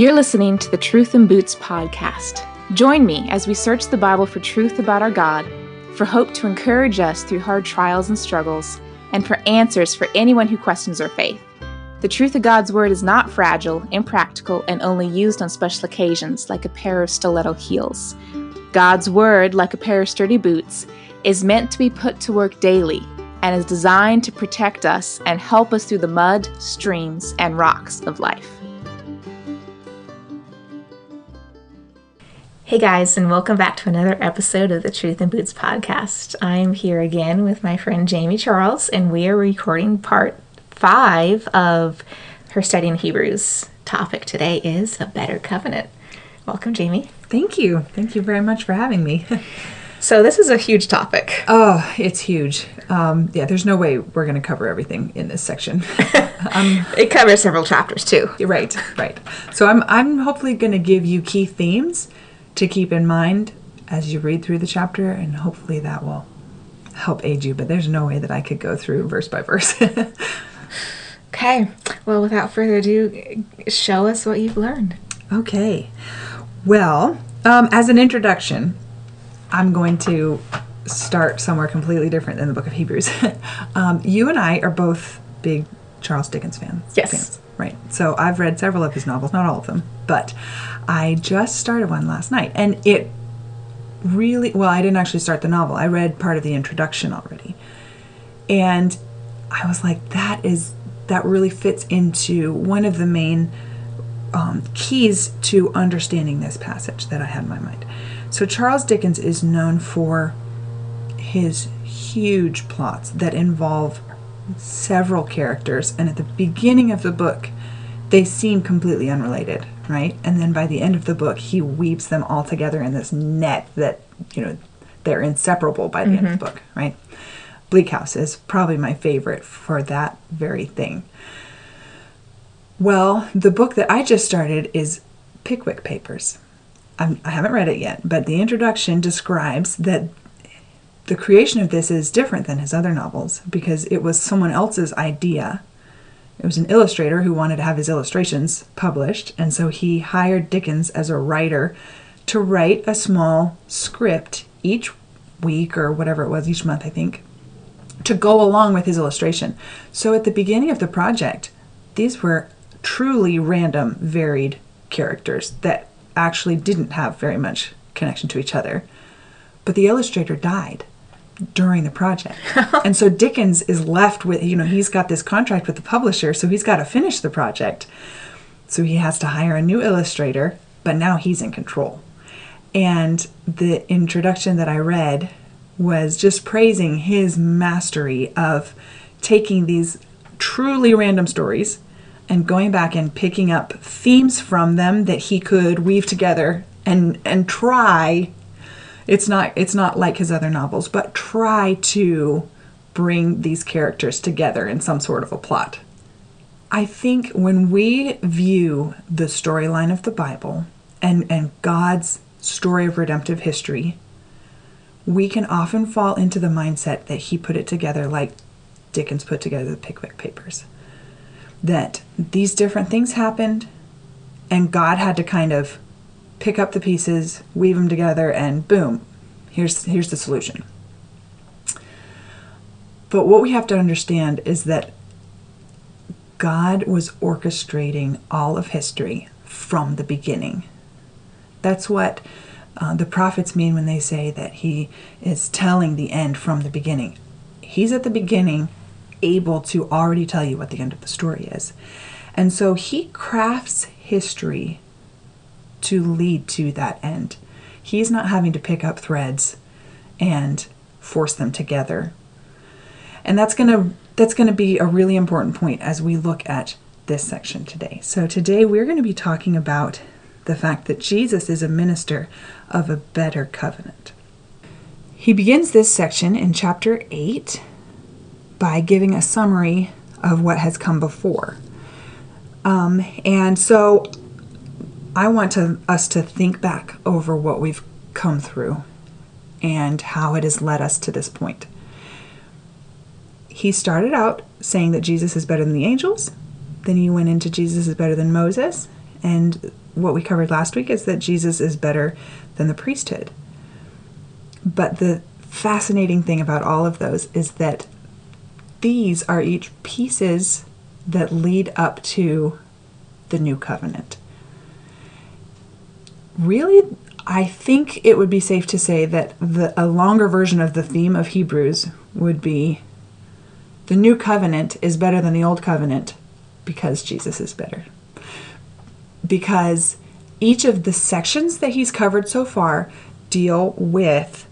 You're listening to the Truth in Boots podcast. Join me as we search the Bible for truth about our God, for hope to encourage us through hard trials and struggles, and for answers for anyone who questions our faith. The truth of God's Word is not fragile, impractical, and only used on special occasions like a pair of stiletto heels. God's Word, like a pair of sturdy boots, is meant to be put to work daily and is designed to protect us and help us through the mud, streams, and rocks of life. Hey guys, and welcome back to another episode of the Truth in Boots podcast. I'm here again with my friend Jamie Charles, and we are recording part five of her study in Hebrews. Topic today is a better covenant. Welcome, Jamie. Thank you. Thank you very much for having me. so, this is a huge topic. Oh, it's huge. Um, yeah, there's no way we're going to cover everything in this section. um, it covers several chapters too. You're right, right. So, I'm, I'm hopefully going to give you key themes to keep in mind as you read through the chapter, and hopefully that will help aid you. But there's no way that I could go through verse by verse. okay, well, without further ado, show us what you've learned. Okay, well, um, as an introduction, I'm going to start somewhere completely different than the book of Hebrews. um, you and I are both big Charles Dickens fans. Yes. Fans, right. So I've read several of his novels, not all of them, but I just started one last night, and it really well. I didn't actually start the novel. I read part of the introduction already, and I was like, that is that really fits into one of the main um, keys to understanding this passage that I had in my mind. So Charles Dickens is known for his huge plots that involve several characters, and at the beginning of the book, they seem completely unrelated right? And then by the end of the book, he weaves them all together in this net that, you know, they're inseparable by the mm-hmm. end of the mm-hmm. book, right? Bleak House is probably my favorite for that very thing. Well, the book that I just started is Pickwick Papers. I'm, I have not read it yet, but the introduction describes that the creation of this is different than his other novels because it was someone else's idea it was an illustrator who wanted to have his illustrations published, and so he hired Dickens as a writer to write a small script each week or whatever it was, each month, I think, to go along with his illustration. So at the beginning of the project, these were truly random, varied characters that actually didn't have very much connection to each other. But the illustrator died during the project. and so Dickens is left with, you know, he's got this contract with the publisher, so he's got to finish the project. So he has to hire a new illustrator, but now he's in control. And the introduction that I read was just praising his mastery of taking these truly random stories and going back and picking up themes from them that he could weave together and and try it's not it's not like his other novels, but try to bring these characters together in some sort of a plot. I think when we view the storyline of the Bible and, and God's story of redemptive history, we can often fall into the mindset that he put it together like Dickens put together the Pickwick Papers. That these different things happened, and God had to kind of pick up the pieces, weave them together, and boom, here's here's the solution. But what we have to understand is that God was orchestrating all of history from the beginning. That's what uh, the prophets mean when they say that He is telling the end from the beginning. He's at the beginning, able to already tell you what the end of the story is. And so He crafts history to lead to that end. He's not having to pick up threads and force them together. And that's going to that's going to be a really important point as we look at this section today. So today we're going to be talking about the fact that Jesus is a minister of a better covenant. He begins this section in chapter 8 by giving a summary of what has come before. Um, and so I want to, us to think back over what we've come through and how it has led us to this point. He started out saying that Jesus is better than the angels. Then he went into Jesus is better than Moses. And what we covered last week is that Jesus is better than the priesthood. But the fascinating thing about all of those is that these are each pieces that lead up to the new covenant. Really, I think it would be safe to say that the, a longer version of the theme of Hebrews would be the new covenant is better than the old covenant because Jesus is better. Because each of the sections that he's covered so far deal with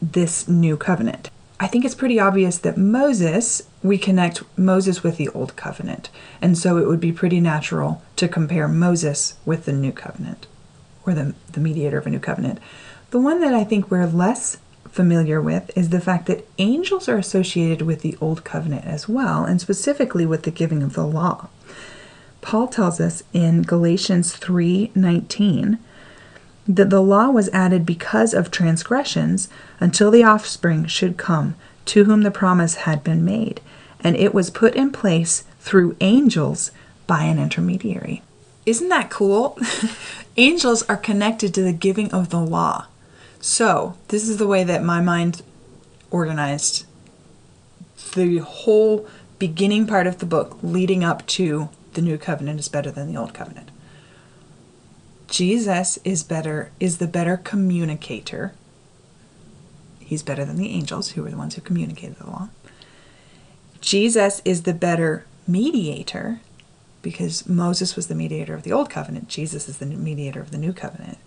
this new covenant. I think it's pretty obvious that Moses, we connect Moses with the old covenant. And so it would be pretty natural to compare Moses with the new covenant or the, the mediator of a new covenant. The one that I think we're less familiar with is the fact that angels are associated with the old covenant as well, and specifically with the giving of the law. Paul tells us in Galatians 3:19 that the law was added because of transgressions until the offspring should come to whom the promise had been made, and it was put in place through angels by an intermediary. Isn't that cool? angels are connected to the giving of the law. So, this is the way that my mind organized the whole beginning part of the book leading up to the new covenant is better than the old covenant. Jesus is better is the better communicator. He's better than the angels who were the ones who communicated the law. Jesus is the better mediator because Moses was the mediator of the old covenant, Jesus is the mediator of the new covenant.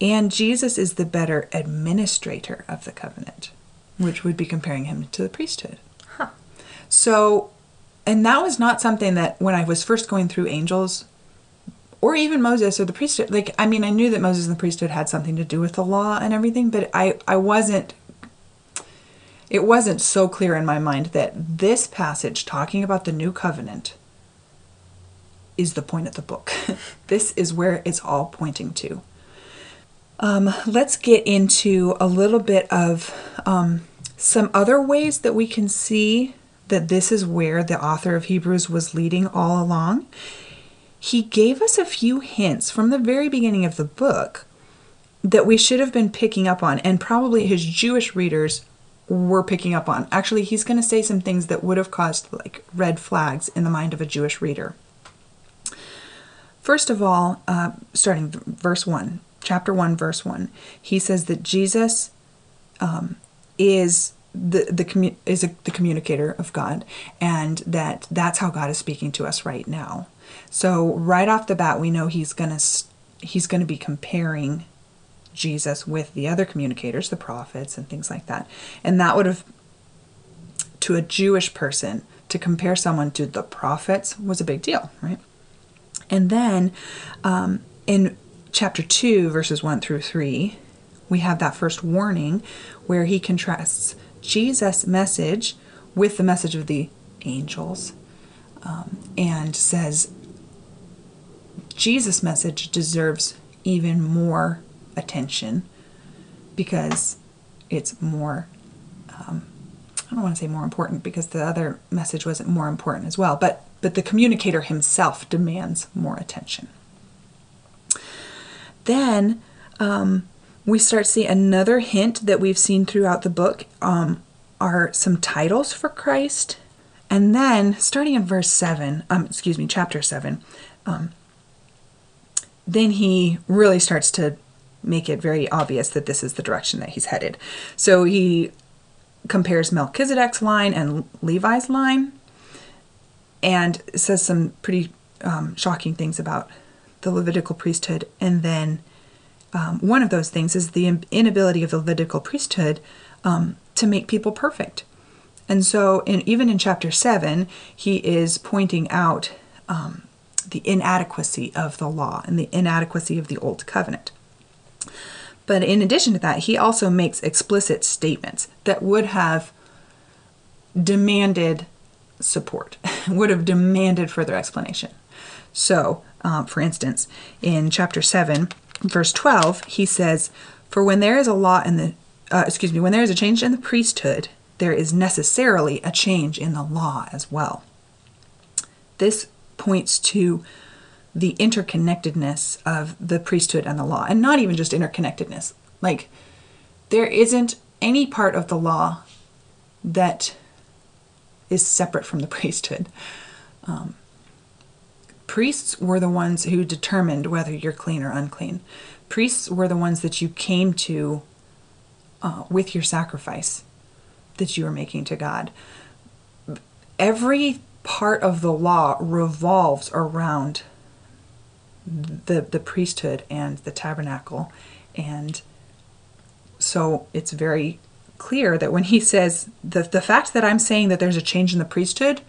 And Jesus is the better administrator of the covenant, which would be comparing him to the priesthood. Huh. So, and that was not something that when I was first going through angels or even Moses or the priesthood, like, I mean, I knew that Moses and the priesthood had something to do with the law and everything, but I, I wasn't, it wasn't so clear in my mind that this passage talking about the new covenant is the point of the book. this is where it's all pointing to. Um, let's get into a little bit of um, some other ways that we can see that this is where the author of Hebrews was leading all along he gave us a few hints from the very beginning of the book that we should have been picking up on, and probably his Jewish readers were picking up on. Actually, he's going to say some things that would have caused like red flags in the mind of a Jewish reader. First of all, uh, starting verse 1, chapter 1, verse 1, he says that Jesus um, is the the commu- is a, the communicator of God, and that that's how God is speaking to us right now. So right off the bat, we know he's gonna he's gonna be comparing Jesus with the other communicators, the prophets and things like that, and that would have to a Jewish person to compare someone to the prophets was a big deal, right? And then um, in chapter 2, verses 1 through 3, we have that first warning where he contrasts Jesus' message with the message of the angels um, and says Jesus' message deserves even more attention because it's more um, I don't want to say more important because the other message wasn't more important as well, but but the communicator himself demands more attention. Then um, we start to see another hint that we've seen throughout the book um, are some titles for Christ. And then, starting in verse 7, um, excuse me, chapter 7, um, then he really starts to make it very obvious that this is the direction that he's headed. So he compares Melchizedek's line and Levi's line and says some pretty um, shocking things about the Levitical priesthood. And then um, one of those things is the inability of the Levitical priesthood um, to make people perfect. And so, in, even in chapter 7, he is pointing out um, the inadequacy of the law and the inadequacy of the Old Covenant. But in addition to that, he also makes explicit statements that would have demanded support, would have demanded further explanation. So, um, for instance, in chapter 7, verse 12, he says, For when there is a law in the, uh, excuse me, when there is a change in the priesthood, there is necessarily a change in the law as well. This points to the interconnectedness of the priesthood and the law, and not even just interconnectedness. Like, there isn't any part of the law that is separate from the priesthood. Um, priests were the ones who determined whether you're clean or unclean. Priests were the ones that you came to uh, with your sacrifice that you were making to God. Every part of the law revolves around the the priesthood and the tabernacle and so it's very clear that when he says the the fact that I'm saying that there's a change in the priesthood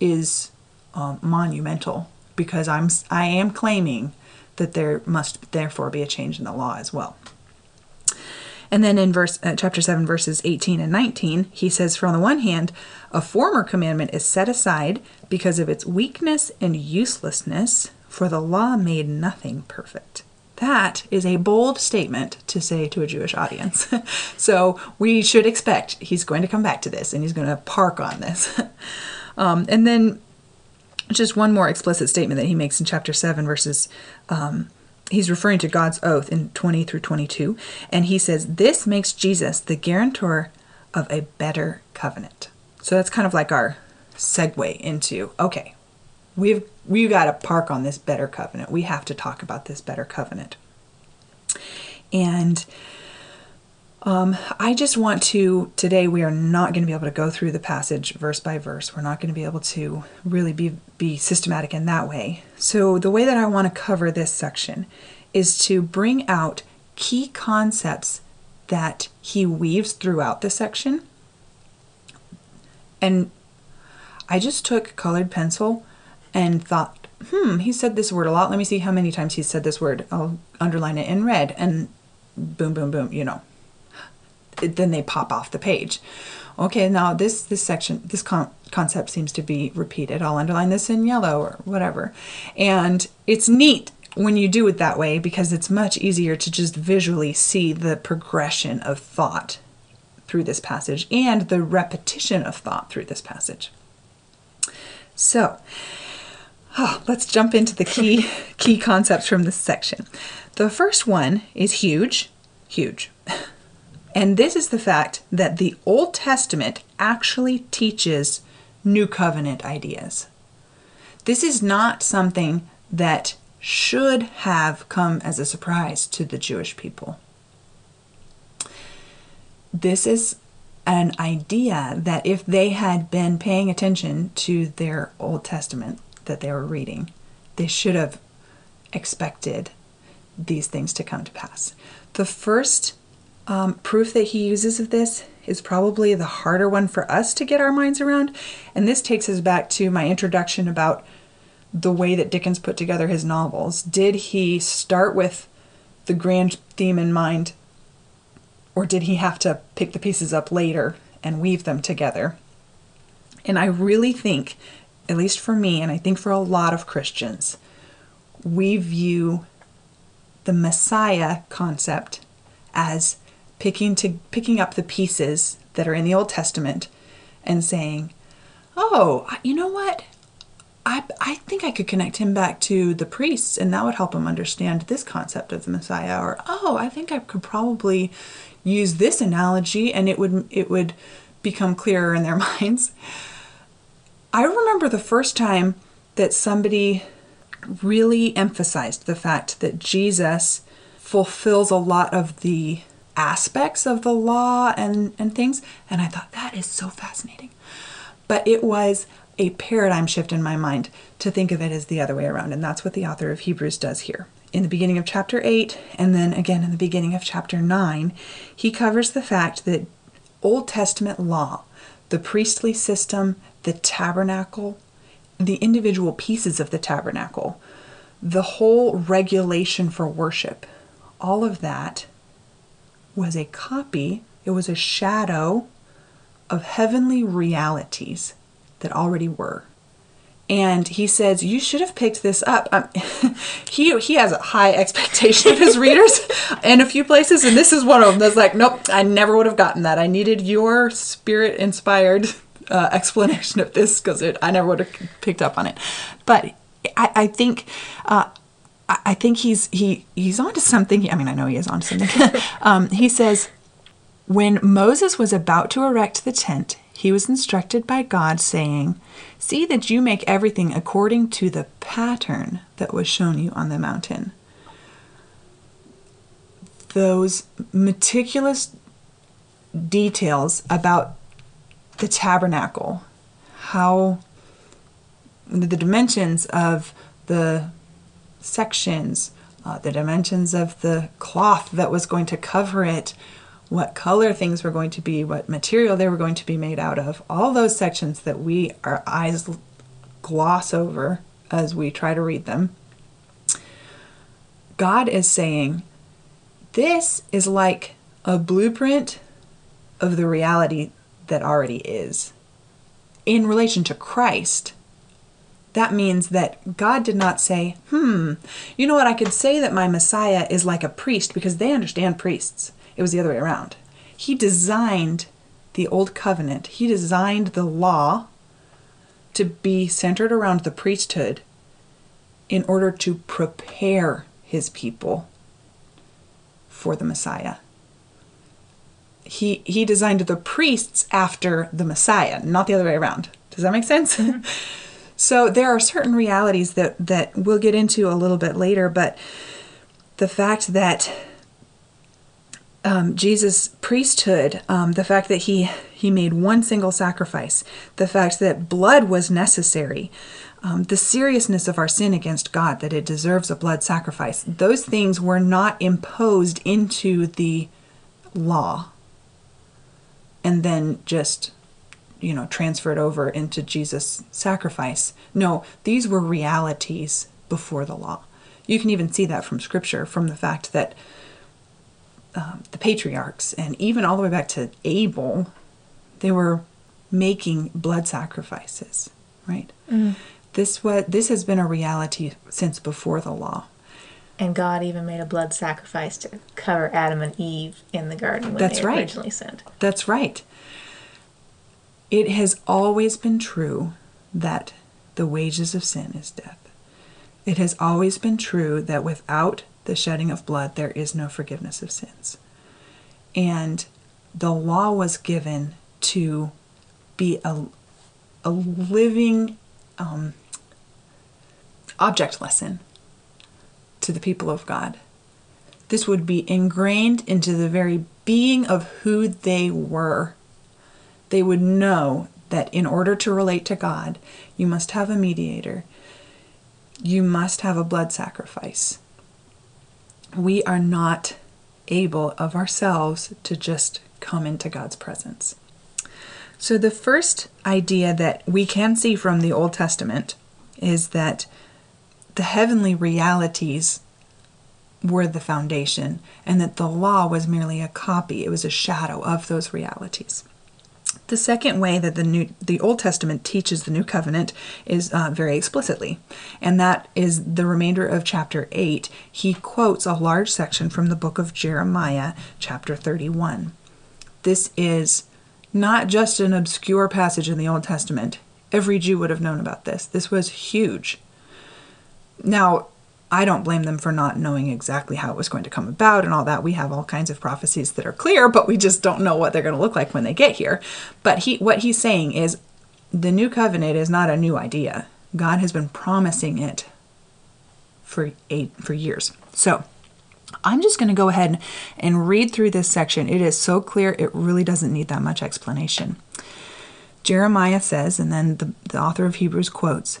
is um, monumental because I'm I am claiming that there must therefore be a change in the law as well. And then in verse uh, chapter 7 verses 18 and 19, he says for on the one hand, a former commandment is set aside because of its weakness and uselessness, for the law made nothing perfect. That is a bold statement to say to a Jewish audience. so we should expect he's going to come back to this and he's going to park on this. um, and then just one more explicit statement that he makes in chapter 7, verses. Um, he's referring to God's oath in 20 through 22. And he says, This makes Jesus the guarantor of a better covenant. So that's kind of like our segue into okay, we've we've got to park on this better covenant. We have to talk about this better covenant. And um, I just want to today. We are not going to be able to go through the passage verse by verse. We're not going to be able to really be be systematic in that way. So the way that I want to cover this section is to bring out key concepts that he weaves throughout the section. And I just took colored pencil and thought, hmm, he said this word a lot. Let me see how many times he said this word. I'll underline it in red and boom, boom, boom, you know. It, then they pop off the page. Okay, now this this section, this con- concept seems to be repeated. I'll underline this in yellow or whatever. And it's neat when you do it that way because it's much easier to just visually see the progression of thought through this passage and the repetition of thought through this passage. So, oh, let's jump into the key key concepts from this section. The first one is huge, huge. And this is the fact that the Old Testament actually teaches new covenant ideas. This is not something that should have come as a surprise to the Jewish people. This is an idea that if they had been paying attention to their Old Testament that they were reading, they should have expected these things to come to pass. The first um, proof that he uses of this is probably the harder one for us to get our minds around. And this takes us back to my introduction about the way that Dickens put together his novels. Did he start with the grand theme in mind, or did he have to pick the pieces up later and weave them together? And I really think, at least for me, and I think for a lot of Christians, we view the Messiah concept as picking to picking up the pieces that are in the Old Testament and saying, "Oh, you know what? I I think I could connect him back to the priests and that would help him understand this concept of the Messiah." Or, "Oh, I think I could probably use this analogy and it would it would become clearer in their minds." I remember the first time that somebody really emphasized the fact that Jesus fulfills a lot of the aspects of the law and, and things. And I thought, that is so fascinating. But it was a paradigm shift in my mind to think of it as the other way around. And that's what the author of Hebrews does here. In the beginning of chapter 8, and then again in the beginning of chapter 9, he covers the fact that Old Testament law, the priestly system, the tabernacle, the individual pieces of the tabernacle, the whole regulation for worship, all of that was a copy, it was a shadow of heavenly realities that already were. And he says, You should have picked this up. Um, he, he has a high expectation of his readers in a few places, and this is one of them that's like, Nope, I never would have gotten that. I needed your spirit inspired uh, explanation of this because I never would have picked up on it. But I, I think. Uh, I think he's he he's onto something. I mean, I know he is onto something. um, he says, when Moses was about to erect the tent, he was instructed by God, saying, "See that you make everything according to the pattern that was shown you on the mountain." Those meticulous details about the tabernacle, how the dimensions of the sections, uh, the dimensions of the cloth that was going to cover it, what color things were going to be, what material they were going to be made out of, all those sections that we, our eyes gloss over as we try to read them. God is saying, this is like a blueprint of the reality that already is. In relation to Christ, that means that God did not say, hmm, you know what, I could say that my Messiah is like a priest because they understand priests. It was the other way around. He designed the old covenant, he designed the law to be centered around the priesthood in order to prepare his people for the Messiah. He he designed the priests after the Messiah, not the other way around. Does that make sense? Mm-hmm. so there are certain realities that that we'll get into a little bit later, but the fact that um, Jesus' priesthood, um, the fact that he he made one single sacrifice, the fact that blood was necessary, um, the seriousness of our sin against God, that it deserves a blood sacrifice, those things were not imposed into the law and then just you know transferred over into Jesus' sacrifice. No, these were realities before the law. You can even see that from Scripture, from the fact that um, the patriarchs and even all the way back to Abel, they were making blood sacrifices, right? This what this has been a reality since before the law. And God even made a blood sacrifice to cover Adam and Eve in the garden when That's they right. originally sinned. That's right. It has always been true that the wages of sin is death. It has always been true that without the shedding of blood, there is no forgiveness of sins. And the law was given to be a, a living um, object lesson to the people of God. This would be ingrained into the very being of who they were. They would know that in order to relate to God, you must have a mediator, you must have a blood sacrifice. We are not able of ourselves to just come into God's presence. So, the first idea that we can see from the Old Testament is that the heavenly realities were the foundation and that the law was merely a copy, it was a shadow of those realities. The second way that the new the Old Testament teaches the new covenant is uh, very explicitly, and that is the remainder of chapter 8. He quotes a large section from the book of Jeremiah, chapter 31. This is not just an obscure passage in the Old Testament. Every Jew would have known about this. This was huge. Now, I don't blame them for not knowing exactly how it was going to come about and all that. We have all kinds of prophecies that are clear, but we just don't know what they're going to look like when they get here. But he what he's saying is the new covenant is not a new idea. God has been promising it for eight for years. So, I'm just going to go ahead and read through this section. It is so clear, it really doesn't need that much explanation. Jeremiah says, and then the, the author of Hebrews quotes,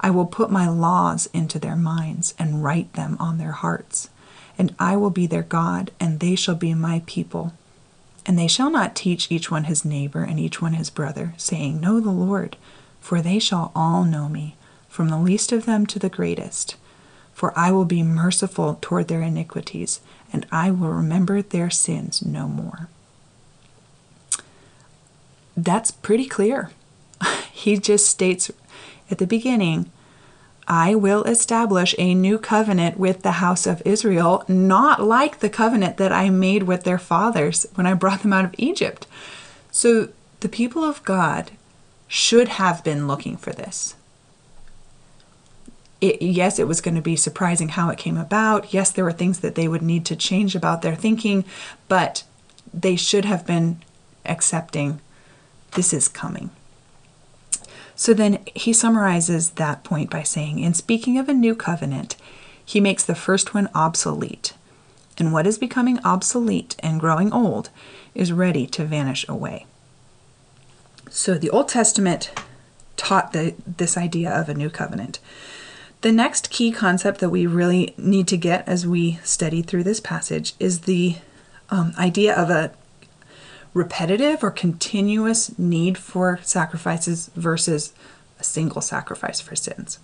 I will put my laws into their minds and write them on their hearts. And I will be their God, and they shall be my people. And they shall not teach each one his neighbor and each one his brother, saying, Know the Lord, for they shall all know me, from the least of them to the greatest. for I will be merciful toward their iniquities, and I will remember their sins no more. That's pretty clear. he just states at the beginning, I will establish a new covenant with the house of Israel, not like the covenant that I made with their fathers when I brought them out of Egypt. So the people of God should have been looking for this. It, yes, it was going to be surprising how it came about. Yes, there were things that they would need to change about their thinking, but they should have been accepting this is coming. So then he summarizes that point by saying, In speaking of a new covenant, he makes the first one obsolete. And what is becoming obsolete and growing old is ready to vanish away. So the Old Testament taught the, this idea of a new covenant. The next key concept that we really need to get as we study through this passage is the um, idea of a repetitive or continuous need for sacrifices versus a single sacrifice for sins.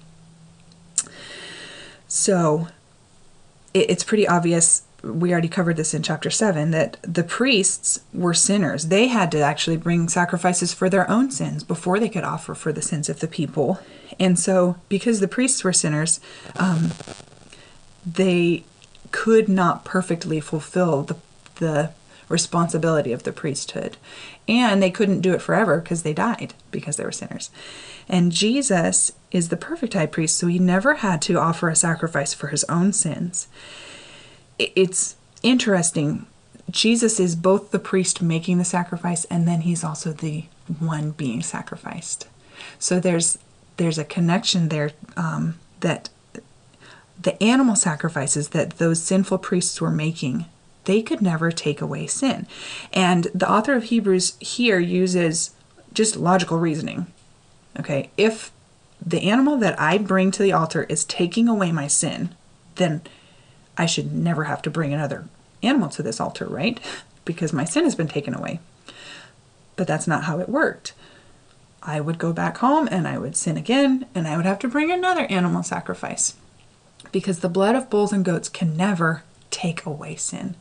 So it, it's pretty obvious. We already covered this in chapter 7 that the priests were sinners. They had to actually bring sacrifices for their own sins before they could offer for the sins of the people. And so, because the priests were sinners, um, they could not perfectly fulfill the, the responsibility of the priesthood. And they couldn't do it forever because they died because they were sinners. And Jesus is the perfect high priest, so he never had to offer a sacrifice for his own sins. It's interesting. Jesus is both the priest making the sacrifice and then he's also the one being sacrificed. So there's there's a connection there um, that the animal sacrifices that those sinful priests were making they could never take away sin. And the author of Hebrews here uses just logical reasoning. Okay, if the animal that I bring to the altar is taking away my sin, then I should never have to bring another animal to this altar, right? Because my sin has been taken away. But that's not how it worked. I would go back home and I would sin again, and I would have to bring another animal sacrifice. Because the blood of bulls and goats can never take away sin.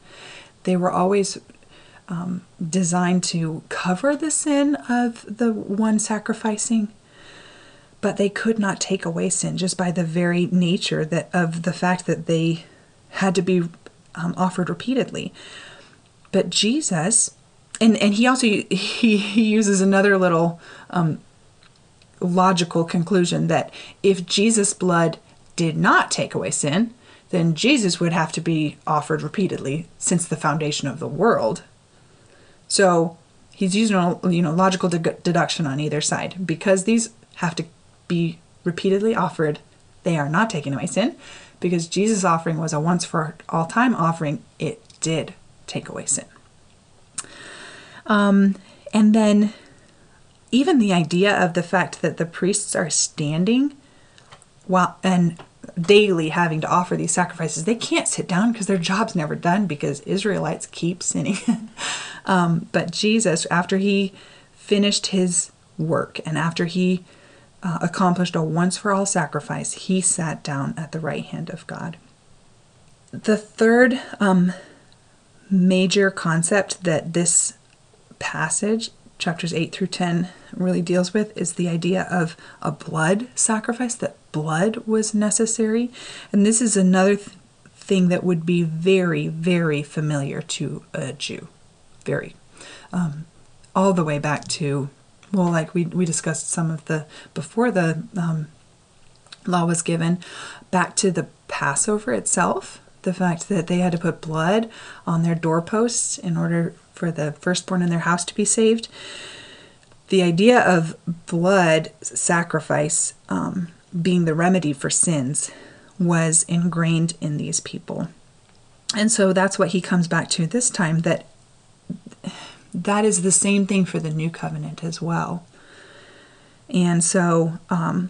They were always um, designed to cover the sin of the one sacrificing, but they could not take away sin just by the very nature that of the fact that they had to be um, offered repeatedly. But Jesus, and and he also he, he uses another little um, logical conclusion that if Jesus' blood did not take away sin, then Jesus would have to be offered repeatedly since the foundation of the world. So he's using a you know logical de- deduction on either side because these have to be repeatedly offered. They are not taking away sin because Jesus' offering was a once for all time offering. It did take away sin. Um, and then even the idea of the fact that the priests are standing while and daily having to offer these sacrifices, they can't sit down because their job's never done because Israelites keep sinning. um, but Jesus, after he finished his work and after he uh, accomplished a once for all sacrifice, he sat down at the right hand of God. The third um, major concept that this passage chapters 8 through 10 really deals with is the idea of a blood sacrifice, that blood was necessary. And this is another th- thing that would be very, very familiar to a Jew. Very. Um, all the way back to, well, like we, we discussed some of the, before the um, law was given, back to the Passover itself. The fact that they had to put blood on their doorposts in order for the firstborn in their house to be saved. The idea of blood sacrifice um, being the remedy for sins was ingrained in these people. And so that's what he comes back to this time that that is the same thing for the new covenant as well. And so um,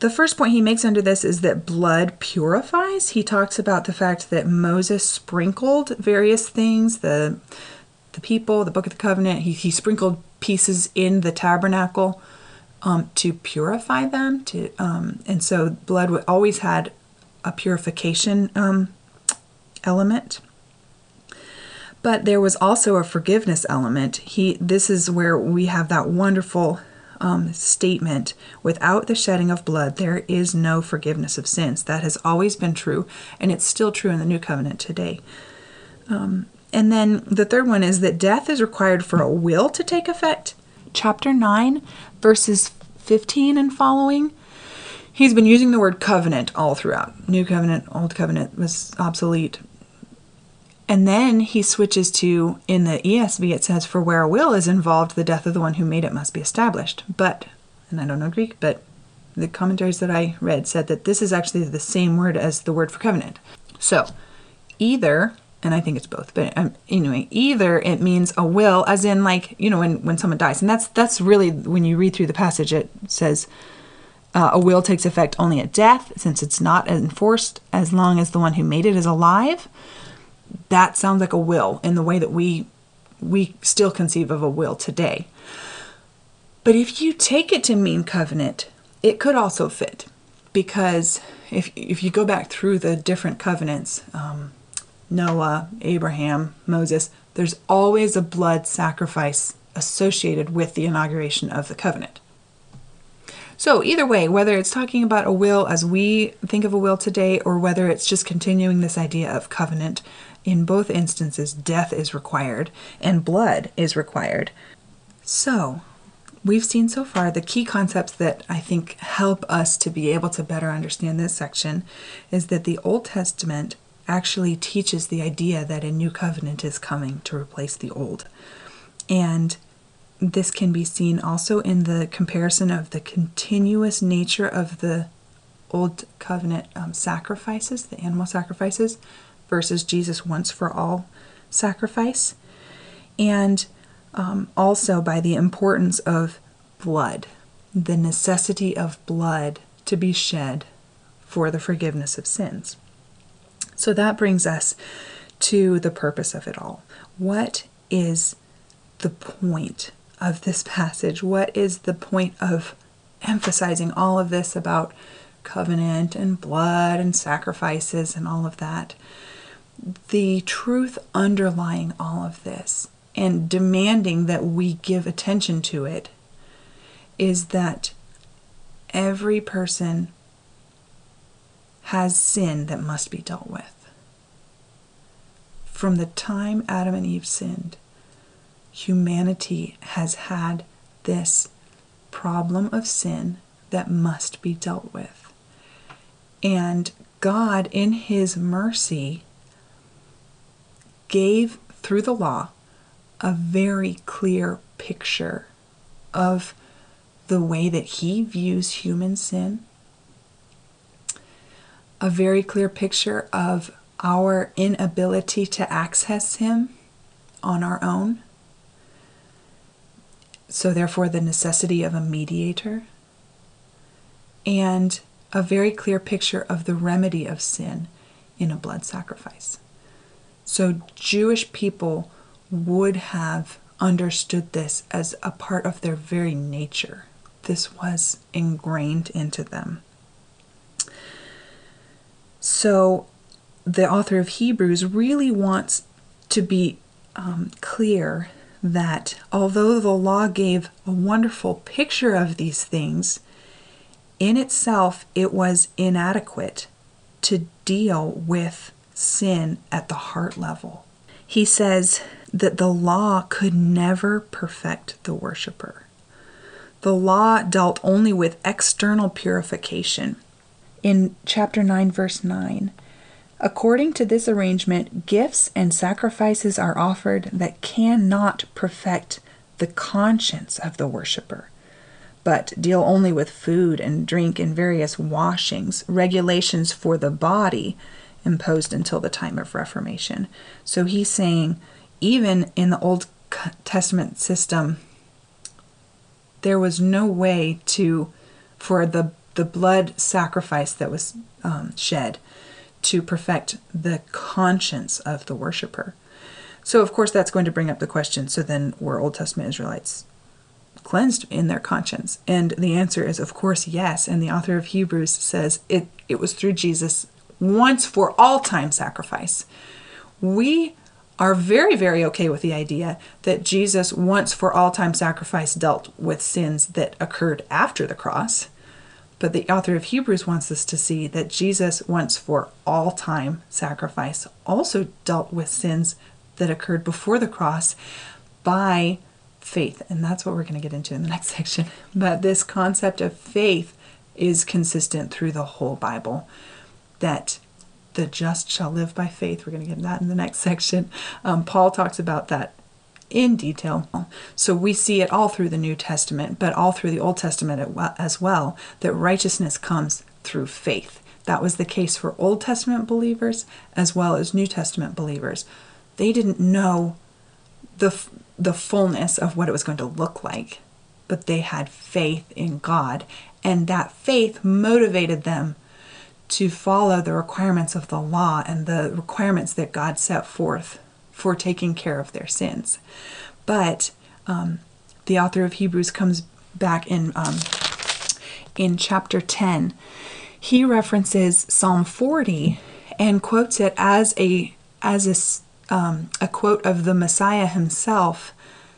the first point he makes under this is that blood purifies. He talks about the fact that Moses sprinkled various things, the the people, the Book of the Covenant. He, he sprinkled pieces in the tabernacle um, to purify them. To um, and so blood always had a purification um, element. But there was also a forgiveness element. He this is where we have that wonderful um, statement without the shedding of blood, there is no forgiveness of sins. That has always been true, and it's still true in the new covenant today. Um, and then the third one is that death is required for a will to take effect. Chapter 9, verses 15 and following. He's been using the word covenant all throughout. New covenant, old covenant was obsolete. And then he switches to, in the ESV, it says, For where a will is involved, the death of the one who made it must be established. But, and I don't know Greek, but the commentaries that I read said that this is actually the same word as the word for covenant. So, either, and I think it's both, but um, anyway, either it means a will, as in like you know when when someone dies, and that's that's really when you read through the passage, it says uh, a will takes effect only at death, since it's not enforced as long as the one who made it is alive that sounds like a will in the way that we we still conceive of a will today. But if you take it to mean covenant, it could also fit because if if you go back through the different covenants, um, Noah, Abraham, Moses, there's always a blood sacrifice associated with the inauguration of the covenant. So, either way, whether it's talking about a will as we think of a will today, or whether it's just continuing this idea of covenant, in both instances, death is required and blood is required. So, we've seen so far the key concepts that I think help us to be able to better understand this section is that the Old Testament actually teaches the idea that a new covenant is coming to replace the old. And this can be seen also in the comparison of the continuous nature of the Old Covenant um, sacrifices, the animal sacrifices, versus Jesus once for all sacrifice, and um, also by the importance of blood, the necessity of blood to be shed for the forgiveness of sins. So that brings us to the purpose of it all. What is the point of this passage? What is the point of emphasizing all of this about covenant and blood and sacrifices and all of that? the truth underlying all of this and demanding that we give attention to it is that every person has sin that must be dealt with. From the time Adam and Eve sinned, humanity has had this problem of sin that must be dealt with. And God, in His mercy, gave through the law a very clear picture of the way that he views human sin, a very clear picture of our inability to access him on our own. So, therefore, the necessity of a mediator, and a very clear picture of the remedy of sin in a blood sacrifice. So Jewish people would have understood this as a part of their very nature. This was ingrained into them. So the author of Hebrews really wants to be um, clear that although the law gave a wonderful picture of these things, in itself it was inadequate to deal with sin at the heart level. He says that the law could never perfect the worshiper. The law dealt only with external purification. In chapter 9, verse 9, according to this arrangement, gifts and sacrifices are offered that cannot perfect the conscience of the worshiper, but deal only with food and drink and various washings, regulations for the body imposed until the time of Reformation. So he's saying, even in the Old Testament system, there was no way to, for the, the blood sacrifice that was um, shed, to perfect the conscience of the worshiper. So, of course, that's going to bring up the question so then were Old Testament Israelites cleansed in their conscience? And the answer is, of course, yes. And the author of Hebrews says it, it was through Jesus once for all time sacrifice. We are very, very okay with the idea that Jesus once for all time sacrifice dealt with sins that occurred after the cross. But the author of Hebrews wants us to see that Jesus once for all time sacrifice also dealt with sins that occurred before the cross by faith. And that's what we're going to get into in the next section. But this concept of faith is consistent through the whole Bible. That the just shall live by faith. We're going to get that in the next section. Um, Paul talks about that in detail. So we see it all through the New Testament, but all through the Old Testament as well, that righteousness comes through faith. That was the case for Old Testament believers as well as New Testament believers. They didn't know the the fullness of what it was going to look like, but they had faith in God, and that faith motivated them to follow the requirements of the law and the requirements that God set forth for taking care of their sins. But um, the author of Hebrews comes back in um, in chapter 10. He references Psalm 40 and quotes it as a as a, um, a quote of the Messiah himself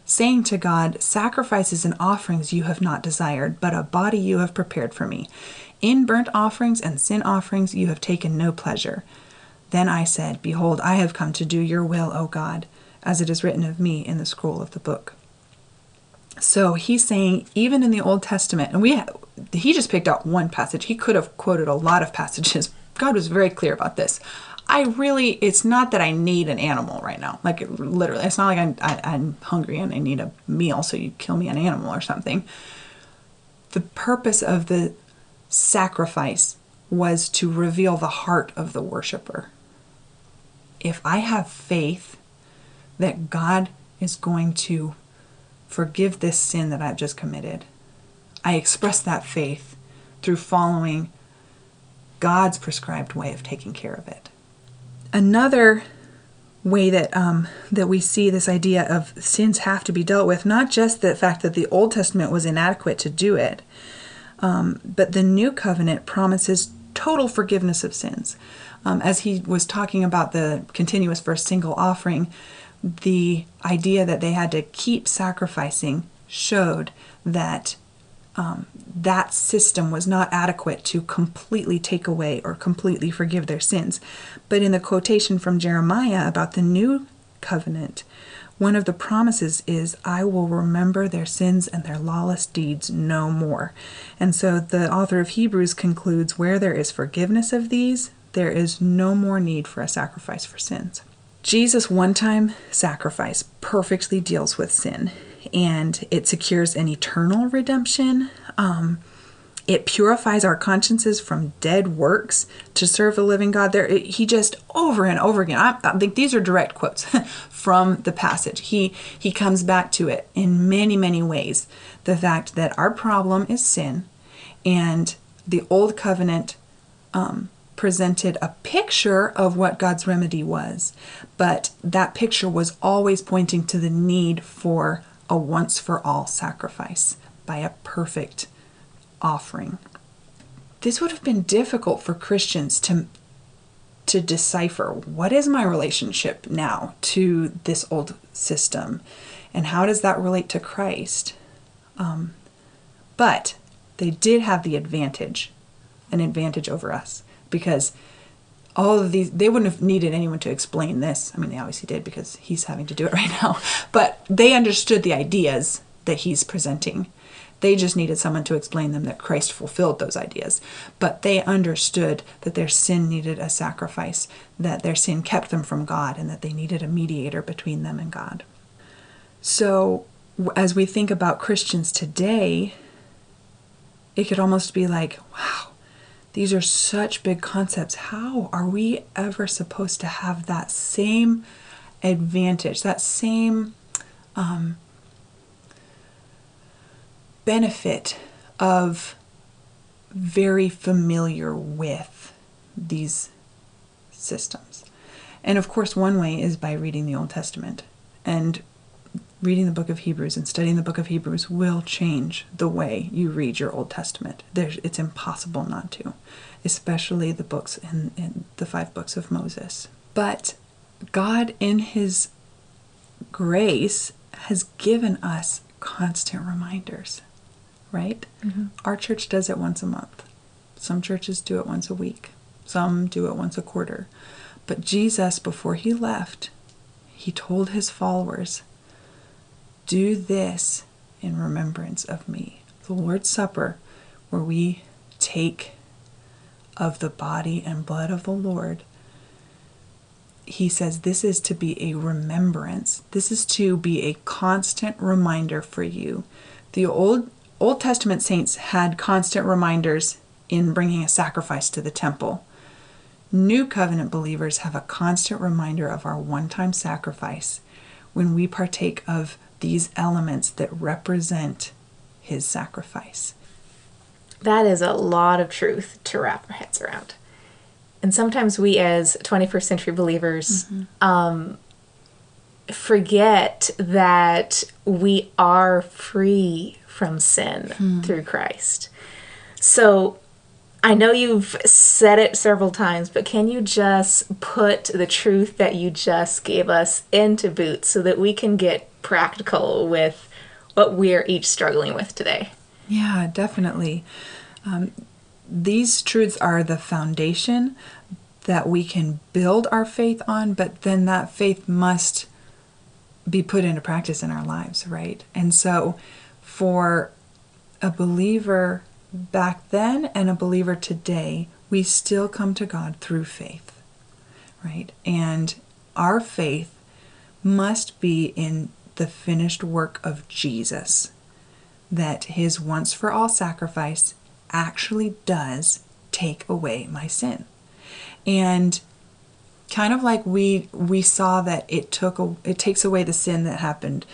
saying to God, Sacrifices and offerings you have not desired, but a body you have prepared for me. In burnt offerings and sin offerings you have taken no pleasure. Then I said, Behold, I have come to do your will, O God, as it is written of me in the scroll of the book. So he's saying, even in the Old Testament, and we he just picked out one passage. He could have quoted a lot of passages. God was very clear about this. I really, it's not that I need an animal right now. Like literally, it's not like I'm, I, am i am hungry and I need a meal, so you kill me an animal or something. The purpose of the sacrifice was to reveal the heart of the worshiper. If I have faith that God is going to forgive this sin that I've just committed, I express that faith through following God's prescribed way of taking care of it. Another way that um, that we see this idea of sins have to be dealt with, not just the fact that the Old Testament was inadequate to do it, um, but the new covenant promises total forgiveness of sins. Um, as he was talking about the continuous first single offering, the idea that they had to keep sacrificing showed that um, that system was not adequate to completely take away or completely forgive their sins. But in the quotation from Jeremiah about the new covenant, one of the promises is, I will remember their sins and their lawless deeds no more. And so the author of Hebrews concludes, where there is forgiveness of these, there is no more need for a sacrifice for sins. Jesus' one time sacrifice perfectly deals with sin and it secures an eternal redemption. Um, it purifies our consciences from dead works to serve the living God. There, he just over and over again. I, I think these are direct quotes from the passage. He he comes back to it in many many ways. The fact that our problem is sin, and the old covenant um, presented a picture of what God's remedy was, but that picture was always pointing to the need for a once for all sacrifice by a perfect offering. This would have been difficult for Christians to to decipher what is my relationship now to this old system and how does that relate to Christ. Um, but they did have the advantage, an advantage over us, because all of these they wouldn't have needed anyone to explain this. I mean, they obviously did because he's having to do it right now, but they understood the ideas that he's presenting they just needed someone to explain them that Christ fulfilled those ideas. But they understood that their sin needed a sacrifice, that their sin kept them from God, and that they needed a mediator between them and God. So, as we think about Christians today, it could almost be like, wow, these are such big concepts. How are we ever supposed to have that same advantage, that same um, benefit of very familiar with these systems. And of course, one way is by reading the Old Testament. And reading the book of Hebrews and studying the book of Hebrews will change the way you read your Old Testament. There's, it's impossible not to, especially the books in, in the five books of Moses. But God, in His grace, has given us constant reminders, right? Mm-hmm. Our church does it once a month. Some churches do it once a week. Some do it once a quarter. But Jesus, before he left, he told his followers, Do this in remembrance of me. The Lord's Supper, where we take of the body and blood of the Lord, he says this is to be a remembrance. This is to be a constant reminder for you. The Old Old Testament saints had constant reminders in bringing a sacrifice to the temple. New covenant believers have a constant reminder of our one time sacrifice when we partake of these elements that represent his sacrifice. That is a lot of truth to wrap our heads around. And sometimes we, as 21st century believers, mm-hmm. um, forget that we are free from sin mm. through Christ. So I know you've said it several times, but can you just put the truth that you just gave us into boots so that we can get practical with what we're each struggling with today? Yeah, definitely. Um, these truths are the foundation that we can build our faith on, but then that faith must be put into practice in our lives, right? And so for a believer back then and a believer today, we still come to God through faith, right? And our faith must be in the finished work of Jesus, that his once for all sacrifice actually does take away my sin. And kind of like we we saw that it took it takes away the sin that happened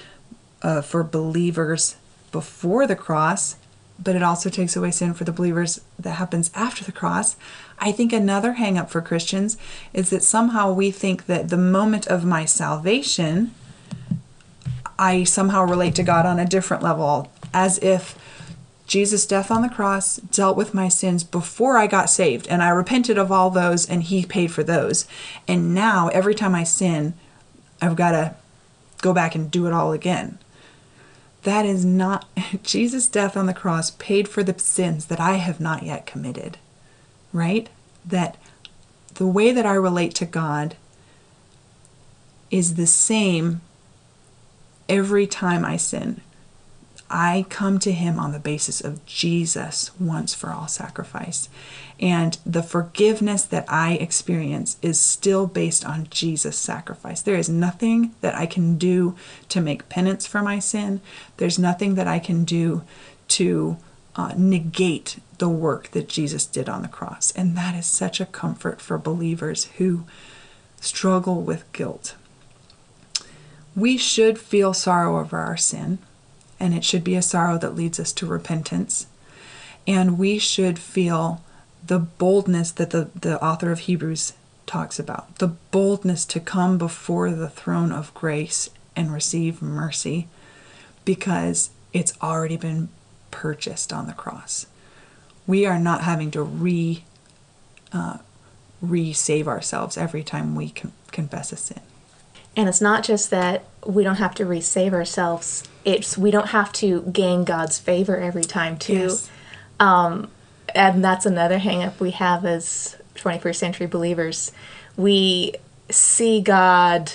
uh, for believers before the cross but it also takes away sin for the believers that happens after the cross. I think another hangup for Christians is that somehow we think that the moment of my salvation, I somehow relate to God on a different level, as if Jesus' death on the cross dealt with my sins before I got saved, and I repented of all those, and He paid for those. And now, every time I sin, I've got to go back and do it all again. That is not, Jesus' death on the cross paid for the sins that I have not yet committed, right? That the way that I relate to God is the same every time I sin. I come to Him on the basis of Jesus once for all sacrifice. And the forgiveness that I experience is still based on Jesus' sacrifice. There is nothing that I can do to make penance for my sin, there's nothing that I can do to uh, negate the work that Jesus did on the cross. And that is such a comfort for believers who struggle with guilt. We should feel sorrow over our sin and it should be a sorrow that leads us to repentance. And we should feel the boldness that the, the author of Hebrews talks about the boldness to come before the throne of grace and receive mercy because it's already been purchased on the cross. We are not having to re uh, re save ourselves every time we con- confess a sin. And it's not just that we don't have to resave ourselves. It's we don't have to gain God's favor every time too. Yes. Um, and that's another hangup we have as 21st century believers. We see God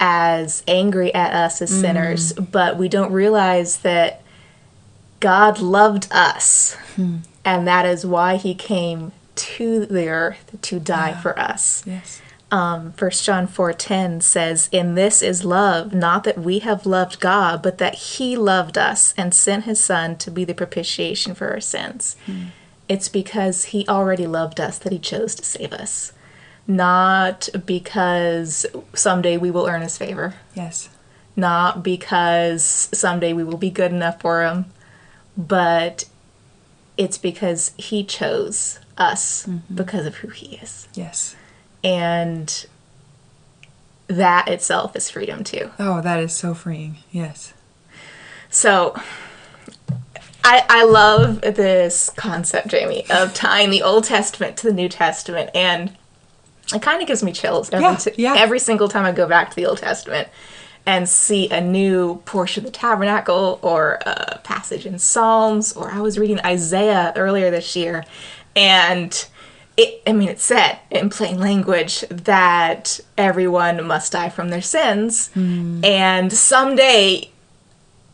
as angry at us as mm. sinners, but we don't realize that God loved us. Hmm. And that is why he came to the earth to die yeah. for us. Yes um, 1 John 4:10 says, "In this is love, not that we have loved God, but that He loved us and sent His Son to be the propitiation for our sins." Hmm. It's because He already loved us that He chose to save us, not because someday we will earn His favor. Yes. Not because someday we will be good enough for Him, but it's because He chose us mm-hmm. because of who He is. Yes and that itself is freedom too. Oh, that is so freeing. Yes. So I, I love this concept, Jamie, of tying the Old Testament to the New Testament, and it kind of gives me chills every Yeah, t- yeah. every single time I go back to the Old Testament and see a new portion of the tabernacle or a passage in Psalms, or I was reading Isaiah earlier this year, and it, I mean, it said in plain language that everyone must die from their sins, Hmm. and someday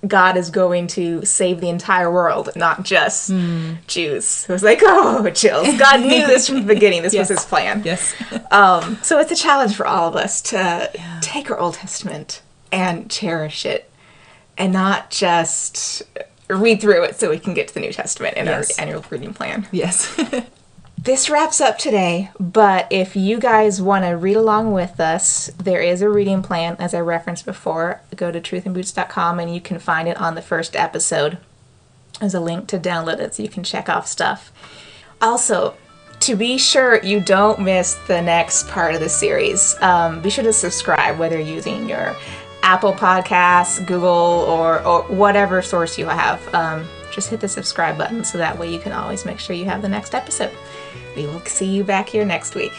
God is going to save the entire world, not just Hmm. Jews. It was like, oh, chills. God knew this from the beginning. This Yes. was his plan. Yes. Um, so it's a challenge for all of us to take our Old Testament and cherish it and not just read through it so we can get to the New Testament in Yes. our annual reading plan. yes. This wraps up today, but if you guys want to read along with us, there is a reading plan, as I referenced before. Go to truthinboots.com and you can find it on the first episode. There's a link to download it so you can check off stuff. Also, to be sure you don't miss the next part of the series, um, be sure to subscribe, whether using your Apple Podcasts, Google, or, or whatever source you have. Um, just hit the subscribe button so that way you can always make sure you have the next episode. We will see you back here next week.